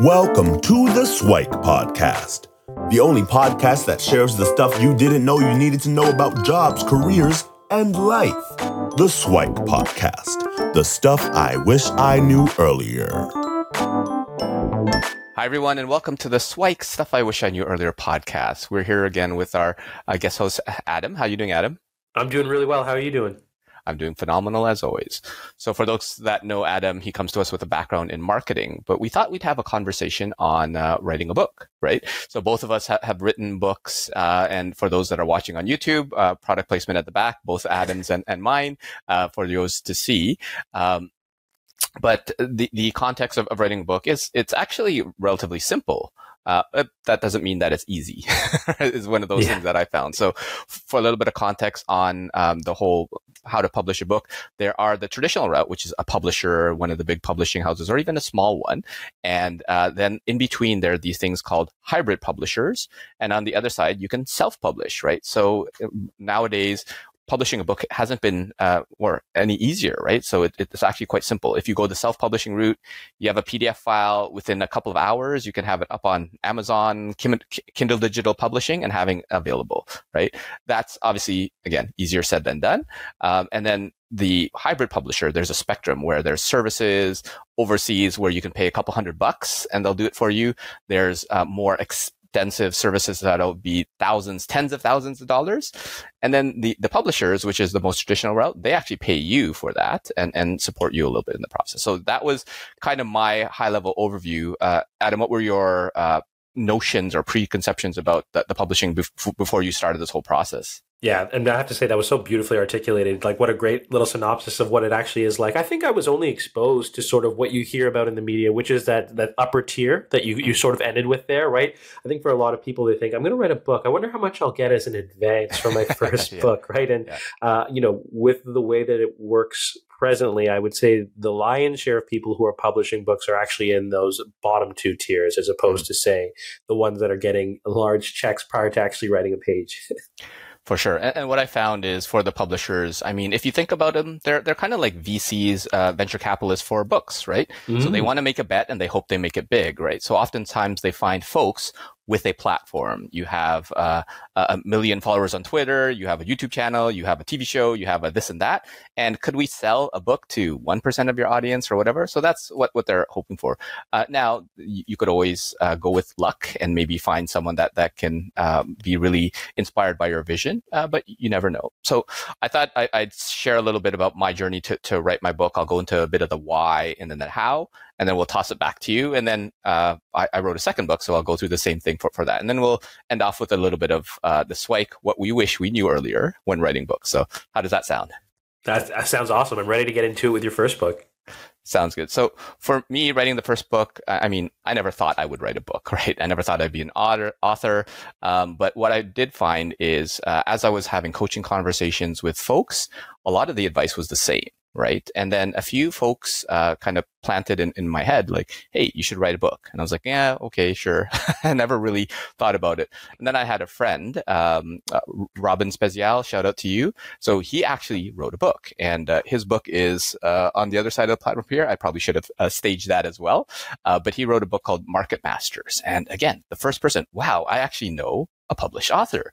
Welcome to the Swike Podcast, the only podcast that shares the stuff you didn't know you needed to know about jobs, careers, and life. The Swike Podcast, the stuff I wish I knew earlier. Hi, everyone, and welcome to the Swike Stuff I Wish I Knew Earlier podcast. We're here again with our uh, guest host, Adam. How you doing, Adam? I'm doing really well. How are you doing? I'm doing phenomenal as always. So for those that know Adam, he comes to us with a background in marketing, but we thought we'd have a conversation on uh, writing a book, right? So both of us ha- have written books, uh, and for those that are watching on YouTube, uh, product placement at the back, both Adam's and, and mine, uh, for those to see. Um, but the, the context of, of writing a book is it's actually relatively simple. Uh, that doesn't mean that it's easy. is one of those yeah. things that I found. So, for a little bit of context on um, the whole how to publish a book, there are the traditional route, which is a publisher, one of the big publishing houses, or even a small one, and uh, then in between there are these things called hybrid publishers, and on the other side you can self-publish, right? So um, nowadays publishing a book hasn't been uh, or any easier, right? So it, it's actually quite simple. If you go the self-publishing route, you have a PDF file within a couple of hours. You can have it up on Amazon, Kindle Digital Publishing, and having available, right? That's obviously again easier said than done. Um, and then the hybrid publisher, there's a spectrum where there's services overseas where you can pay a couple hundred bucks and they'll do it for you. There's uh, more ex- extensive services that'll be thousands, tens of thousands of dollars. And then the, the publishers, which is the most traditional route, they actually pay you for that and, and support you a little bit in the process. So that was kind of my high level overview. Uh, Adam, what were your uh, notions or preconceptions about the, the publishing bef- before you started this whole process? Yeah, and I have to say that was so beautifully articulated. Like, what a great little synopsis of what it actually is like. I think I was only exposed to sort of what you hear about in the media, which is that that upper tier that you you sort of ended with there, right? I think for a lot of people, they think I'm going to write a book. I wonder how much I'll get as an advance for my first yeah. book, right? And yeah. uh, you know, with the way that it works presently, I would say the lion's share of people who are publishing books are actually in those bottom two tiers, as opposed mm-hmm. to saying the ones that are getting large checks prior to actually writing a page. For sure. And, what I found is for the publishers, I mean, if you think about them, they're, they're kind of like VCs, uh, venture capitalists for books, right? Mm-hmm. So they mm. want to make a bet and they hope they make it big, right? So oftentimes they find folks with a platform. You have uh, a million followers on Twitter, you have a YouTube channel, you have a TV show, you have a this and that. And could we sell a book to 1% of your audience or whatever? So that's what, what they're hoping for. Uh, now, you could always uh, go with luck and maybe find someone that, that can um, be really inspired by your vision, uh, but you never know. So I thought I, would share a little bit about my journey to, to write my book. I'll go into a bit of the why and then the how, and then we'll toss it back to you. And then uh, I, I, wrote a second book, so I'll go through the same thing for, for that. And then we'll end off with a little bit of uh, the swike, what we wish we knew earlier when writing books. So how does that sound? That, that sounds awesome. I'm ready to get into it with your first book. Sounds good. So for me, writing the first book, I mean, I never thought I would write a book, right? I never thought I'd be an author. author. Um, but what I did find is, uh, as I was having coaching conversations with folks, a lot of the advice was the same right? And then a few folks uh, kind of planted in, in my head, like, hey, you should write a book. And I was like, yeah, okay, sure. I never really thought about it. And then I had a friend, um, uh, Robin Spezial, shout out to you. So he actually wrote a book, and uh, his book is uh, on the other side of the platform here. I probably should have uh, staged that as well. Uh, but he wrote a book called Market Masters. And again, the first person, wow, I actually know a published author.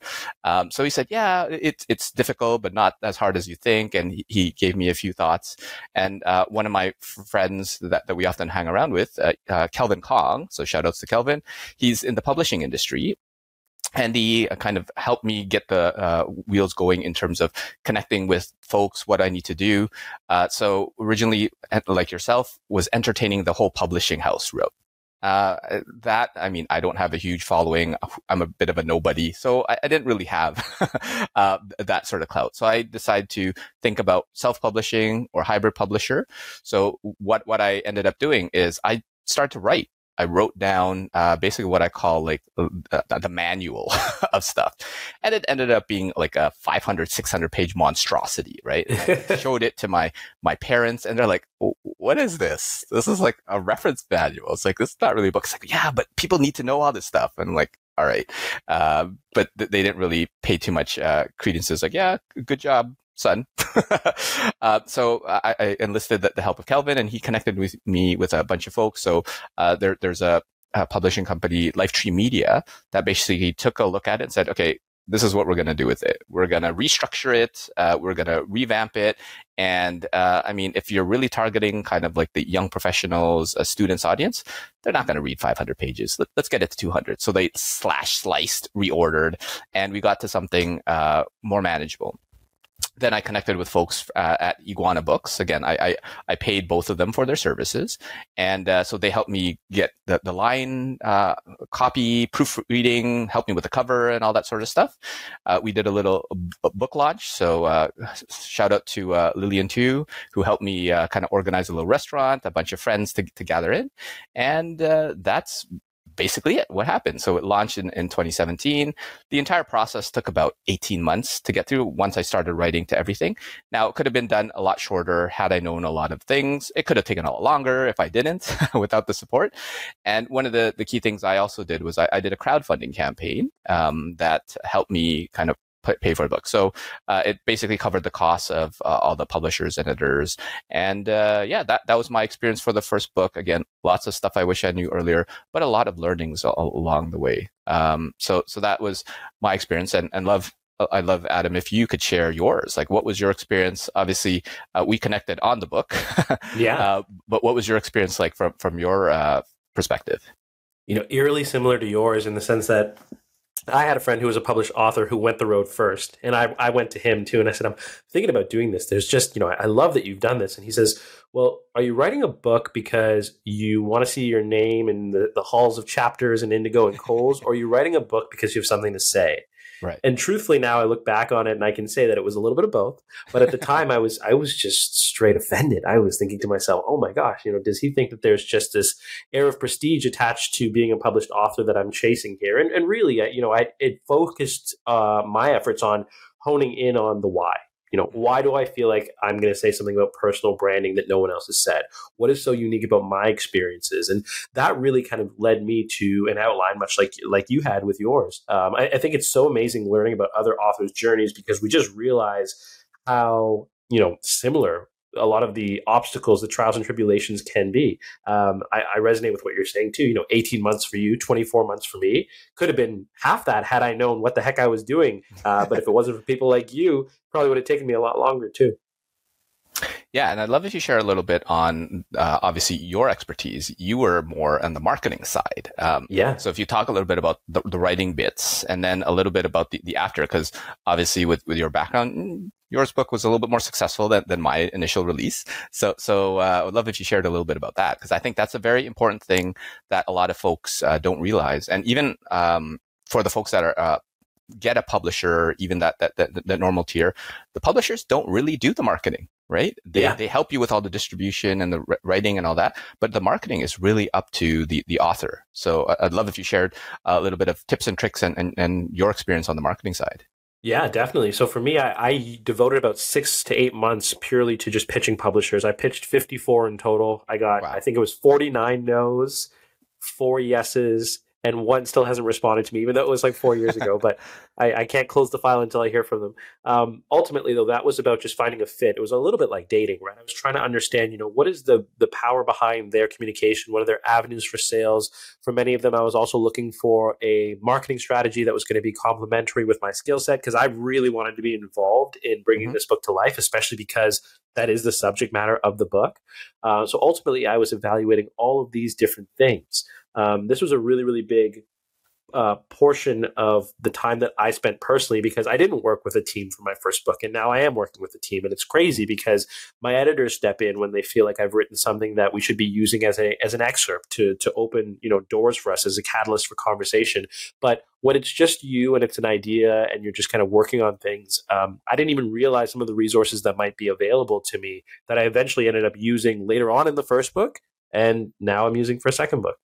Um, so he said, yeah, it's, it's difficult, but not as hard as you think. And he, he gave me a few thoughts. And, uh, one of my friends that, that we often hang around with, uh, uh, Kelvin Kong. So shout outs to Kelvin. He's in the publishing industry. And he uh, kind of helped me get the uh, wheels going in terms of connecting with folks, what I need to do. Uh, so originally, like yourself, was entertaining the whole publishing house route. Uh, that, I mean, I don't have a huge following. I'm a bit of a nobody. So I, I didn't really have uh, that sort of clout. So I decided to think about self-publishing or hybrid publisher. So what, what I ended up doing is I started to write I wrote down uh, basically what I call like uh, the manual of stuff. And it ended up being like a 500, 600 page monstrosity, right? Showed it to my, my parents and they're like, what is this? This is like a reference manual. It's like, this is not really a book. It's like, yeah, but people need to know all this stuff. And like, all right. Uh, but th- they didn't really pay too much uh, credence. It's like, yeah, good job son. uh, so I, I enlisted the, the, help of Kelvin, and he connected with me with a bunch of folks. So uh, there, there's a, a, publishing company, Lifetree Media, that basically took a look at it and said, okay, this is what we're going to do with it. We're going to restructure it. Uh, we're going to revamp it. And uh, I mean, if you're really targeting kind of like the young professionals, a students audience, they're not going to read 500 pages. Let, us get it to 200. So they slash sliced, reordered, and we got to something uh, more manageable then I connected with folks uh, at Iguana Books. Again, I, I, I paid both of them for their services, and uh, so they helped me get the the line uh, copy, proofreading, helped me with the cover and all that sort of stuff. Uh, we did a little book launch, so uh, shout out to uh, Lillian too, who helped me kind of organize a little restaurant, a bunch of friends to to gather in, and that's basically it. What happened? So it launched in, in 2017. The entire process took about 18 months to get through once I started writing to everything. Now, it could have been done a lot shorter had I known a lot of things. It could have taken a lot longer if I didn't without the support. And one of the, the key things I also did was I, I did a crowdfunding campaign um, that helped me kind of pay for the book. So uh, it basically covered the costs of uh, all the publishers, editors, and uh, yeah, that that was my experience for the first book. Again, lots of stuff I wish I knew earlier, but a lot of learnings all, along the way. Um, so so that was my experience, and and love. I love Adam. If you could share yours, like what was your experience? Obviously, uh, we connected on the book. yeah. Uh, but what was your experience like from from your uh, perspective? You know, eerily similar to yours in the sense that I had a friend who was a published author who went the road first, and I, I went to him too, and I said, "I'm thinking about doing this. There's just, you know, I, I love that you've done this." And he says, "Well, are you writing a book because you want to see your name in the, the halls of chapters and Indigo and Coles, or are you writing a book because you have something to say?" Right. And truthfully, now I look back on it and I can say that it was a little bit of both. But at the time, I was I was just straight offended. I was thinking to myself, "Oh my gosh, you know, does he think that there's just this air of prestige attached to being a published author that I'm chasing here?" And and really, you know, I it focused uh, my efforts on honing in on the why you know why do i feel like i'm going to say something about personal branding that no one else has said? What is so unique about my experiences? And that really kind of led me to an outline much like like you had with yours. Um, I, I think it's so amazing learning about other authors journeys because we just realize how you know similar a lot of the obstacles, the trials and tribulations can be. Um, I, I, resonate with what you're saying too. You know, 18 months for you, 24 months for me. Could have been half that had I known what the heck I was doing. Uh, but if it wasn't for people like you, probably would have taken me a lot longer too. Yeah, and I'd love if you share a little bit on uh, obviously your expertise. You were more on the marketing side. Um, yeah. So if you talk a little bit about the, the writing bits and then a little bit about the, the after, because obviously with, with your background, yours book was a little bit more successful than, than my initial release. So, so uh, I would love if you shared a little bit about that because I think that's a very important thing that a lot of folks uh, don't realize, and even um, for the folks that are uh, get a publisher, even that, that that that normal tier, the publishers don't really do the marketing, right? They yeah. they help you with all the distribution and the writing and all that, but the marketing is really up to the the author. So uh, I'd love if you shared a little bit of tips and tricks and, and, and your experience on the marketing side. Yeah, definitely. So for me, I, I, devoted about six to eight months purely to just pitching publishers. I pitched 54 in total. I got, wow. I think it was 49 no's, four yeses, and one still hasn't responded to me, even though it was like four years ago. But I, I, can't close the file until I hear from them. Um, ultimately, though, that was about just finding a fit. It was a little bit like dating, right? I was trying to understand, you know, what is the the power behind their communication? What are their avenues for sales? For many of them, I was also looking for a marketing strategy that was going to be complementary with my skill set because I really wanted to be involved in bringing mm-hmm. this book to life, especially because that is the subject matter of the book. Uh, so ultimately, I was evaluating all of these different things. Um, this was a really, really big uh, portion of the time that I spent personally because I didn't work with a team for my first book, and now I am working with a team, and it's crazy because my editors step in when they feel like I've written something that we should be using as a as an excerpt to to open you know doors for us as a catalyst for conversation. But when it's just you and it's an idea and you're just kind of working on things, um, I didn't even realize some of the resources that might be available to me that I eventually ended up using later on in the first book, and now I'm using for a second book.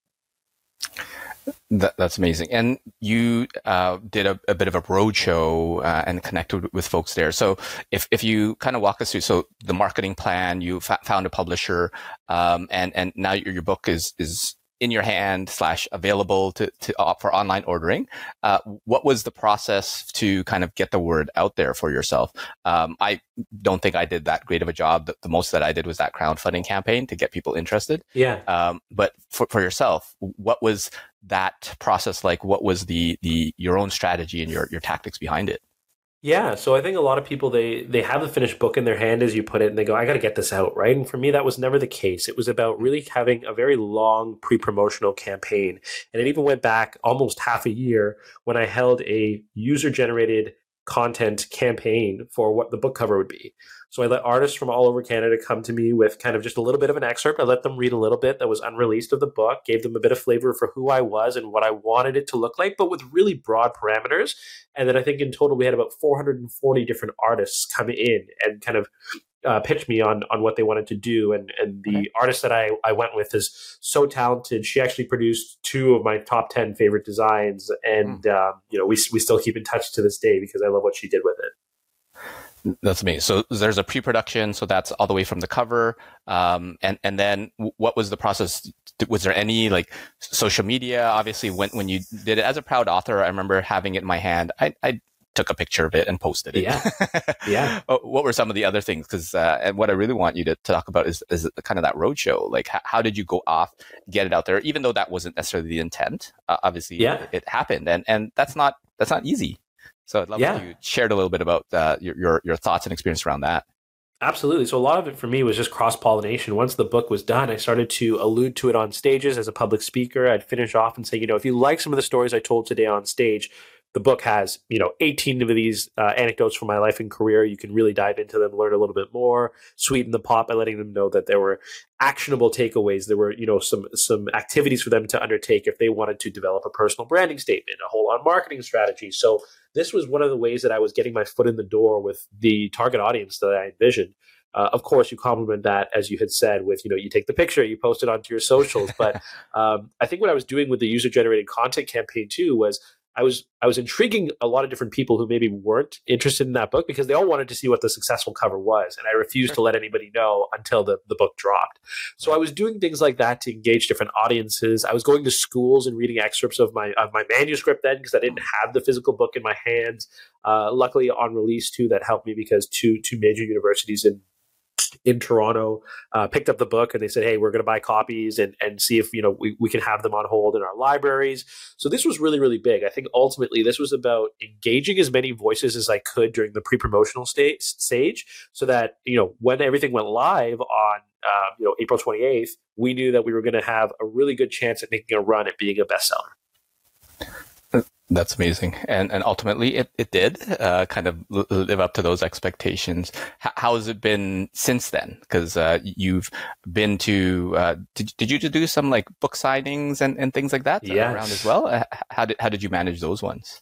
That, that's amazing. And you uh, did a, a, bit of a roadshow uh, and connected with folks there. So if, if you kind of walk us through, so the marketing plan, you found a publisher, um, and and now your, your book is is in your hand slash available to, to uh, for online ordering. Uh, what was the process to kind of get the word out there for yourself? Um, I don't think I did that great of a job. The, the, most that I did was that crowdfunding campaign to get people interested. Yeah. Um, but for, for yourself, what was that process like? What was the the your own strategy and your your tactics behind it? Yeah, so I think a lot of people they they have the finished book in their hand as you put it and they go I got to get this out, right? And for me that was never the case. It was about really having a very long pre-promotional campaign. And it even went back almost half a year when I held a user generated content campaign for what the book cover would be. So I let artists from all over Canada come to me with kind of just a little bit of an excerpt. I let them read a little bit that was unreleased of the book, gave them a bit of flavor for who I was and what I wanted it to look like, but with really broad parameters. And then I think in total we had about 440 different artists come in and kind of uh, pitch me on on what they wanted to do. And and the okay. artist that I, I went with is so talented. She actually produced two of my top ten favorite designs, and mm. um, you know we we still keep in touch to this day because I love what she did with it. That's me. So there's a pre-production, so that's all the way from the cover, um, and and then what was the process? Was there any like social media? Obviously, when when you did it as a proud author, I remember having it in my hand. I, I took a picture of it and posted it. Yeah, yeah. what were some of the other things? Because uh, and what I really want you to, to talk about is is kind of that roadshow. Like, how, how, did you go off, get it out there? Even though that wasn't necessarily the intent, uh, obviously, yeah. it, it happened, and and that's not that's not easy. So I'd love yeah. if you shared a little bit about uh, your, your, your thoughts and experience around that. Absolutely. So a lot of it for me was just cross pollination. Once the book was done, I started to allude to it on stages as a public speaker. I'd finish off and say, you know, if you like some of the stories I told today on stage, the book has you know 18 of these uh, anecdotes from my life and career. You can really dive into them learn a little bit more sweeten the pot by letting them know that there were actionable takeaways. There were you know some some activities for them to undertake if they wanted to develop a personal branding statement a whole on marketing strategy. So this was one of the ways that i was getting my foot in the door with the target audience that i envisioned. Uh, of course, you complement that, as you had said, with you know you take the picture, you post it onto your socials. But um, I think what I was doing with the user generated content campaign too was I was I was intriguing a lot of different people who maybe weren't interested in that book because they all wanted to see what the successful cover was, and I refused to let anybody know until the, the book dropped. So I was doing things like that to engage different audiences. I was going to schools and reading excerpts of my of my manuscript then because I didn't have the physical book in my hands. Uh, luckily, on release too, that helped me because two two major universities in in Toronto uh, picked up the book and they said, "Hey, we're going to buy copies and and see if you know we, we can have them on hold in our libraries." So this was really really big. I think ultimately this was about engaging as many voices as I could during the pre-promotional stage, stage, so that you know when everything went live on uh, you know April 28th, we knew that we were going to have a really good chance at making a run at being a bestseller. That's amazing, and and ultimately it it did uh, kind of live up to those expectations. H- how has it been since then? Because uh, you've been to uh, did did you do some like book signings and, and things like that yes. around as well? Uh, how did how did you manage those ones?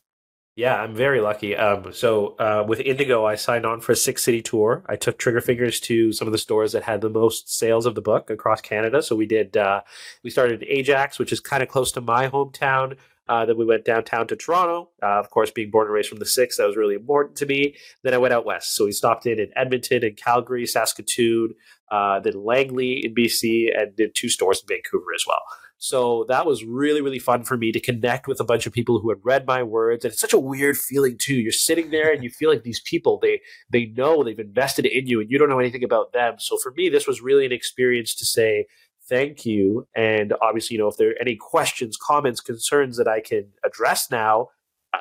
Yeah, I'm very lucky. Um, so uh, with Indigo, I signed on for a six city tour. I took Trigger Fingers to some of the stores that had the most sales of the book across Canada. So we did. Uh, we started Ajax, which is kind of close to my hometown. Uh, then we went downtown to Toronto. Uh, of course, being born and raised from the six, that was really important to me. Then I went out west. So we stopped in in Edmonton and Calgary, Saskatoon, uh, then Langley in BC, and did two stores in Vancouver as well. So that was really, really fun for me to connect with a bunch of people who had read my words. And it's such a weird feeling too. You're sitting there and you feel like these people, they they know they've invested in you and you don't know anything about them. So for me, this was really an experience to say, thank you. And obviously, you know, if there are any questions, comments, concerns that I can address now,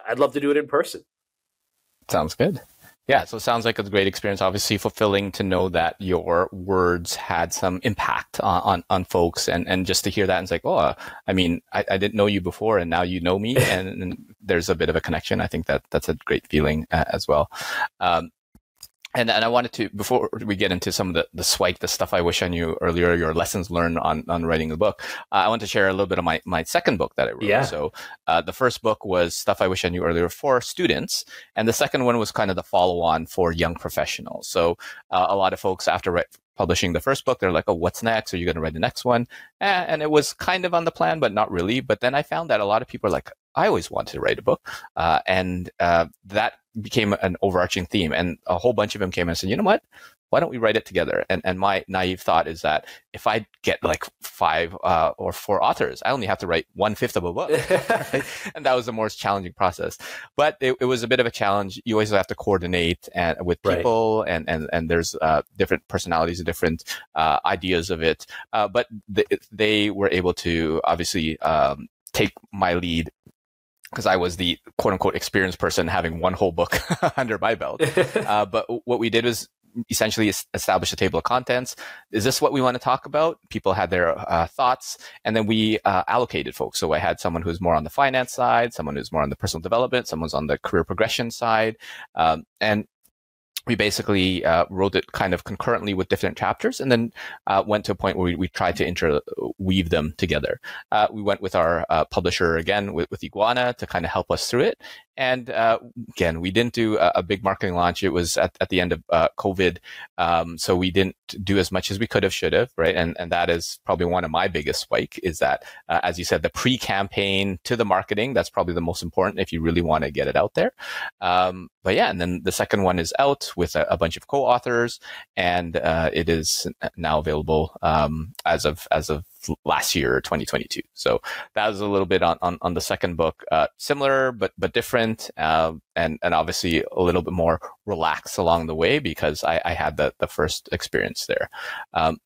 I'd love to do it in person. Sounds good. Yeah, so it sounds like a great experience. Obviously, fulfilling to know that your words had some impact on on, on folks, and, and just to hear that and it's like, oh, I mean, I, I didn't know you before, and now you know me, and, and, there's a bit of a connection. I think that that's a great feeling uh, as well. Um, and and I wanted to before we get into some of the the swike, the stuff I wish I knew earlier, your lessons learned on on writing the book. Uh, I want to share a little bit of my my second book that I wrote. Yeah. So uh, the first book was stuff I wish I knew earlier for students, and the second one was kind of the follow on for young professionals. So uh, a lot of folks after write, publishing the first book, they're like, "Oh, what's next? Are you going to write the next one?" And it was kind of on the plan, but not really. But then I found that a lot of people are like, "I always wanted to write a book," uh, and uh, that became an overarching theme, and a whole bunch of them came and said, "You know what? Why don't we write it together?" And and my naive thought is that if I get like five uh, or four authors, I only have to write one fifth of a book, and that was the most challenging process. But it, it, was a bit of a challenge. You always have to coordinate and with people, right. and and and there's uh, different personalities, different uh, ideas of it. Uh, but the, they were able to obviously um, take my lead because I was the quote unquote experienced person having one whole book under my belt. Uh, but what we did was essentially establish a table of contents. Is this what we want to talk about? People had their uh, thoughts, and then we uh, allocated folks. So I had someone who's more on the finance side, someone who's more on the personal development, someone's on the career progression side, um, and we basically uh, wrote it kind of concurrently with different chapters and then uh, went to a point where we, we tried to interweave them together. Uh, we went with our uh, publisher again with, with, Iguana to kind of help us through it. And uh, again, we didn't do a, a, big marketing launch. It was at, at the end of uh, COVID. Um, so we didn't do as much as we could have, should have, right? And, and that is probably one of my biggest swike is that, as you said, the pre-campaign to the marketing, that's probably the most important if you really want to get it out there. Um, but yeah, and then the second one is out with a, a bunch of co-authors, and uh, it is now available um, as of as of last year, 2022. So that was a little bit on on, on the second book, uh, similar but but different, uh, and and obviously a little bit more relaxed along the way because I, I had the the first experience there. Um,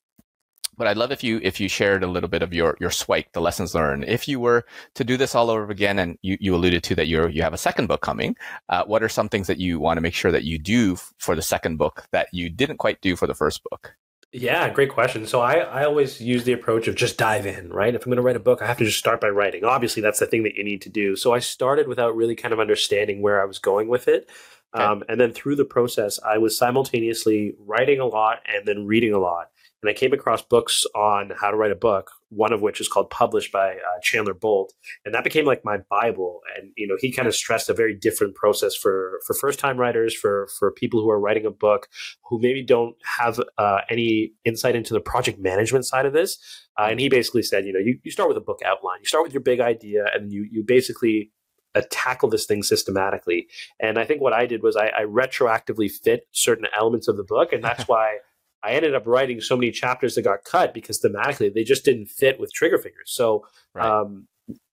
but I'd love if you if you shared a little bit of your your SWIKE, the lessons learned. If you were to do this all over again, and you, you alluded to that you you have a second book coming, uh, what are some things that you want to make sure that you do for the second book that you didn't quite do for the first book? Yeah, great question. So I, I always use the approach of just dive in, right? If I'm going to write a book, I have to just start by writing. Obviously, that's the thing that you need to do. So I started without really kind of understanding where I was going with it. Okay. Um, and then through the process, I was simultaneously writing a lot and then reading a lot and I came across books on how to write a book. One of which is called "Published" by uh, Chandler Bolt, and that became like my bible. And you know, he kind of stressed a very different process for for first time writers, for for people who are writing a book who maybe don't have uh, any insight into the project management side of this. Uh, and he basically said, you know, you, you start with a book outline, you start with your big idea, and you you basically uh, tackle this thing systematically. And I think what I did was I, I retroactively fit certain elements of the book, and that's why I ended up writing so many chapters that got cut because thematically they just didn't fit with trigger fingers. So, right. um,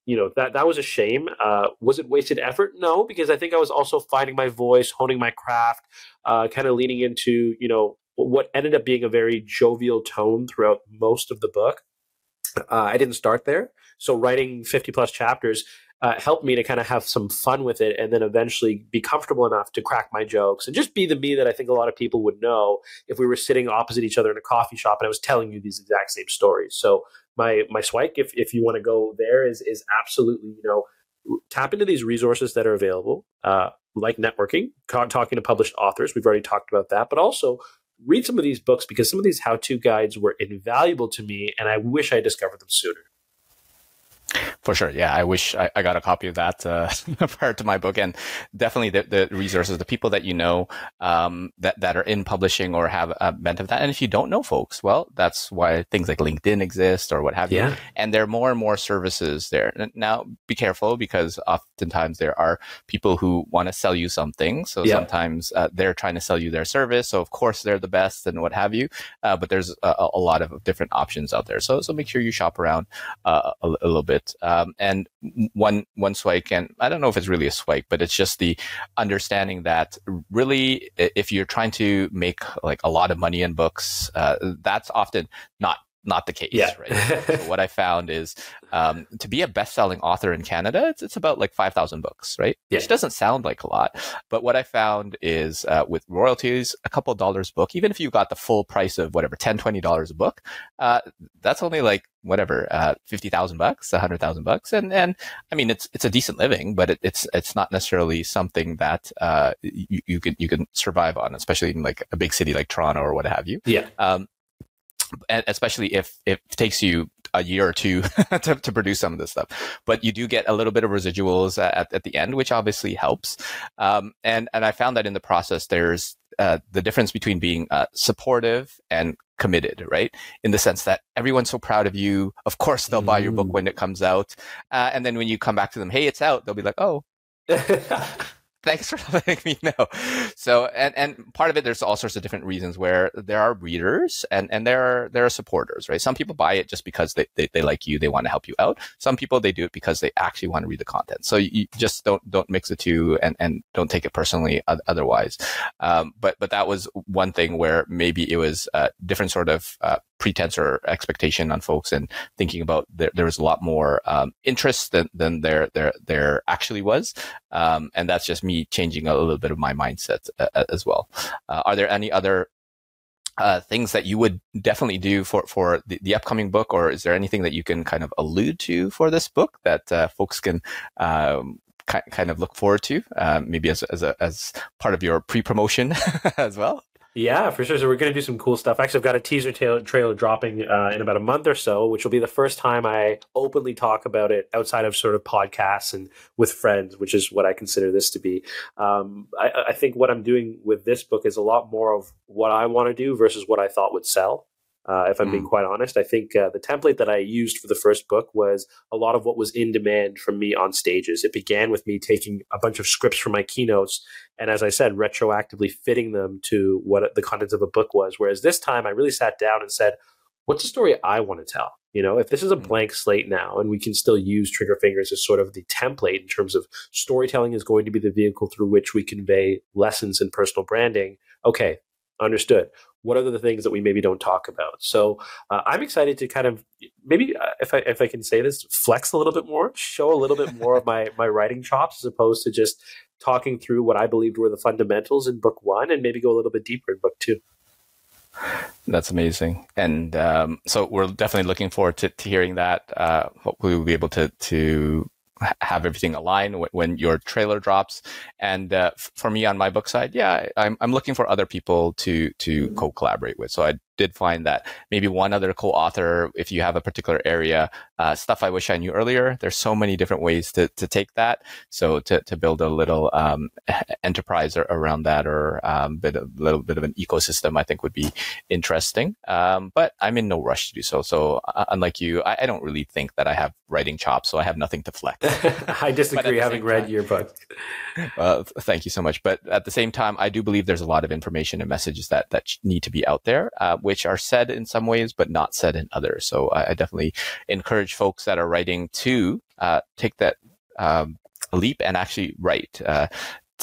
you know that that was a shame. Uh, was it wasted effort? No, because I think I was also finding my voice, honing my craft, uh, kind of leaning into you know what ended up being a very jovial tone throughout most of the book. Uh, I didn't start there, so writing fifty plus chapters uh, helped me to kind of have some fun with it and then eventually be comfortable enough to crack my jokes and just be the me that I think a lot of people would know if we were sitting opposite each other in a coffee shop and I was telling you these exact same stories. So my my SWIKE, if, if you want to go there, is is absolutely you know tap into these resources that are available, uh, like networking, talking to published authors. We've already talked about that, but also read some of these books because some of these how-to guides were invaluable to me, and I wish I discovered them sooner. For sure. Yeah. I wish I, I got a copy of that uh, prior to my book. And definitely the, the resources, the people that you know um, that, that are in publishing or have a bent of that. And if you don't know folks, well, that's why things like LinkedIn exist or what have yeah. you. And there are more and more services there. Now, be careful because oftentimes there are people who want to sell you something. So yeah. sometimes uh, they're trying to sell you their service. So of course they're the best and what have you. Uh, but there's a, a, lot of different options out there. So, so make sure you shop around uh, a, a little bit. Um, and one one SWIKE, and I don't know if it's really a SWIKE, but it's just the understanding that really, if you're trying to make like a lot of money in books, uh, that's often not not the case, yeah. right? so what I found is um, to be a best-selling author in Canada, it's, it's about like five thousand books, right? Yeah. Which doesn't sound like a lot, but what I found is uh, with royalties, a couple dollars a book, even if you got the full price of whatever 10 20 dollars a book, uh, that's only like whatever uh, fifty thousand bucks, a hundred thousand bucks, and and I mean it's it's a decent living, but it, it's it's not necessarily something that uh, you, you can you can survive on, especially in like a big city like Toronto or what have you. Yeah. Um, especially if, if it takes you a year or two to, to, produce some of this stuff. But you do get a little bit of residuals at, at the end, which obviously helps. Um, and, and I found that in the process, there's uh, the difference between being uh, supportive and committed, right? In the sense that everyone's so proud of you. Of course, they'll mm. buy your book mm. when it comes out. Uh, and then when you come back to them, hey, it's out, they'll be like, oh. thanks for letting me know. So, and, and part of it, there's all sorts of different reasons where there are readers and, and there are, there are supporters, right? Some people buy it just because they, they, they like you. They want to help you out. Some people, they do it because they actually want to read the content. So you just don't, don't mix the two and, and don't take it personally otherwise. Um, but, but that was one thing where maybe it was a different sort of, uh, pretense or expectation on folks and thinking about there, there was a lot more um, interest than, than there, there, there actually was. Um, and that's just me changing a little bit of my mindset uh, as well. Uh, are there any other uh, things that you would definitely do for for the, the, upcoming book, or is there anything that you can kind of allude to for this book that uh, folks can um, kind of look forward to, um, maybe as as a, as part of your pre promotion as well? Yeah, for sure. So we're going to do some cool stuff. Actually, I've got a teaser trailer, trailer dropping uh, in about a month or so, which will be the first time I openly talk about it outside of sort of podcasts and with friends, which is what I consider this to be. Um, I, I think what I'm doing with this book is a lot more of what I want to do versus what I thought would sell. Uh, if I'm mm. being quite honest, I think uh, the template that I used for the first book was a lot of what was in demand from me on stages. It began with me taking a bunch of scripts from my keynotes and, as I said, retroactively fitting them to what the contents of a book was. Whereas this time, I really sat down and said, "What's the story I want to tell?" You know, if this is a mm. blank slate now, and we can still use Trigger Fingers as sort of the template in terms of storytelling is going to be the vehicle through which we convey lessons in personal branding. Okay, understood. What are the things that we maybe don't talk about? So uh, i'm excited to kind of maybe uh, if i if i can say this flex a little bit more show a little bit more of my my writing chops as opposed to just talking through what i believed were the fundamentals in book one and maybe go a little bit deeper in book two. That's amazing, and um, so we're definitely looking forward to, to hearing that. Uh, hopefully, we'll be able to to have everything align w- when your trailer drops. And uh, f- for me on my book side, yeah, I'm, I'm looking for other people to to co collaborate with. So I did find that maybe one other co-author, if you have a particular area, uh, stuff I wish I knew earlier. There's so many different ways to, to take that. So to, to build a little um, enterprise around that or um, bit a little bit of an ecosystem, I think would be interesting. Um, but I'm in no rush to do so. So uh, unlike you, I, I, don't really think that I have writing chops, so I have nothing to flex. I disagree, having read time, your book. Uh, thank you so much. But at the same time, I do believe there's a lot of information and messages that that need to be out there. Uh, which are said in some ways, but not said in others. So I, I definitely encourage folks that are writing to uh, take that um, leap and actually write. Uh,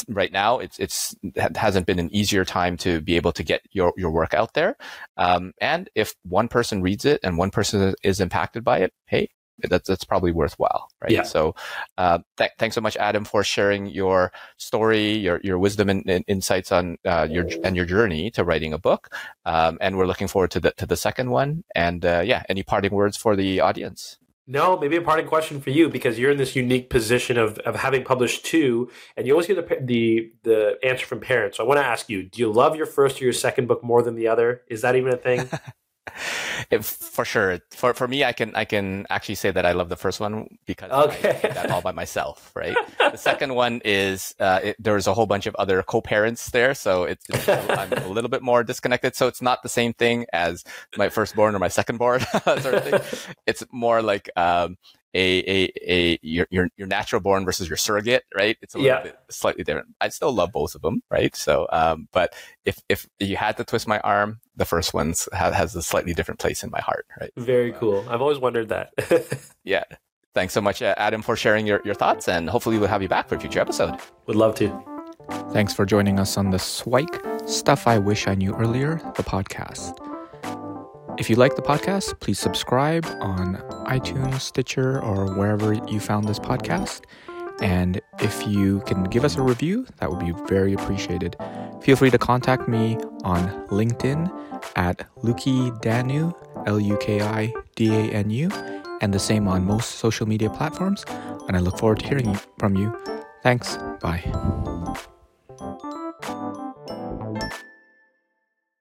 right now it's it's it hasn't been an easier time to be able to get your your work out there um, and if one person reads it and one person is impacted by it hey that's that's probably worthwhile, right? Yeah. So, uh, th- thanks so much, Adam, for sharing your story, your your wisdom and, and insights on uh, your and your journey to writing a book. Um, and we're looking forward to the to the second one. And uh, yeah, any parting words for the audience? No, maybe a parting question for you because you're in this unique position of, of having published two, and you always get the, the the answer from parents. So I want to ask you: Do you love your first or your second book more than the other? Is that even a thing? It, for sure. For for me, I can I can actually say that I love the first one because okay. I did that all by myself. Right. the second one is uh, it, there's a whole bunch of other co-parents there, so it's, it's I'm a little bit more disconnected. So it's not the same thing as my firstborn or my secondborn sort of thing. It's more like um, a a a your your, your natural born versus your surrogate, right? It's a little yeah. bit slightly different. I still love both of them, right? So, um, but if if you had to twist my arm, the first one's has, has a slightly different place in my heart, right? Very so, cool. I've always wondered that. yeah. Thanks so much, uh, Adam, for sharing your, your thoughts, and hopefully we'll have you back for a future episode. Would love to. Thanks for joining us on the Swike Stuff I Wish I Knew Earlier, the podcast. If you like the podcast, please subscribe on iTunes, Stitcher, or wherever you found this podcast. And if you can give us a review, that would be very appreciated. Feel free to contact me on LinkedIn at Luki Danu, L U K I D A N U, and the same on most social media platforms. And I look forward to hearing from you. Thanks. Bye.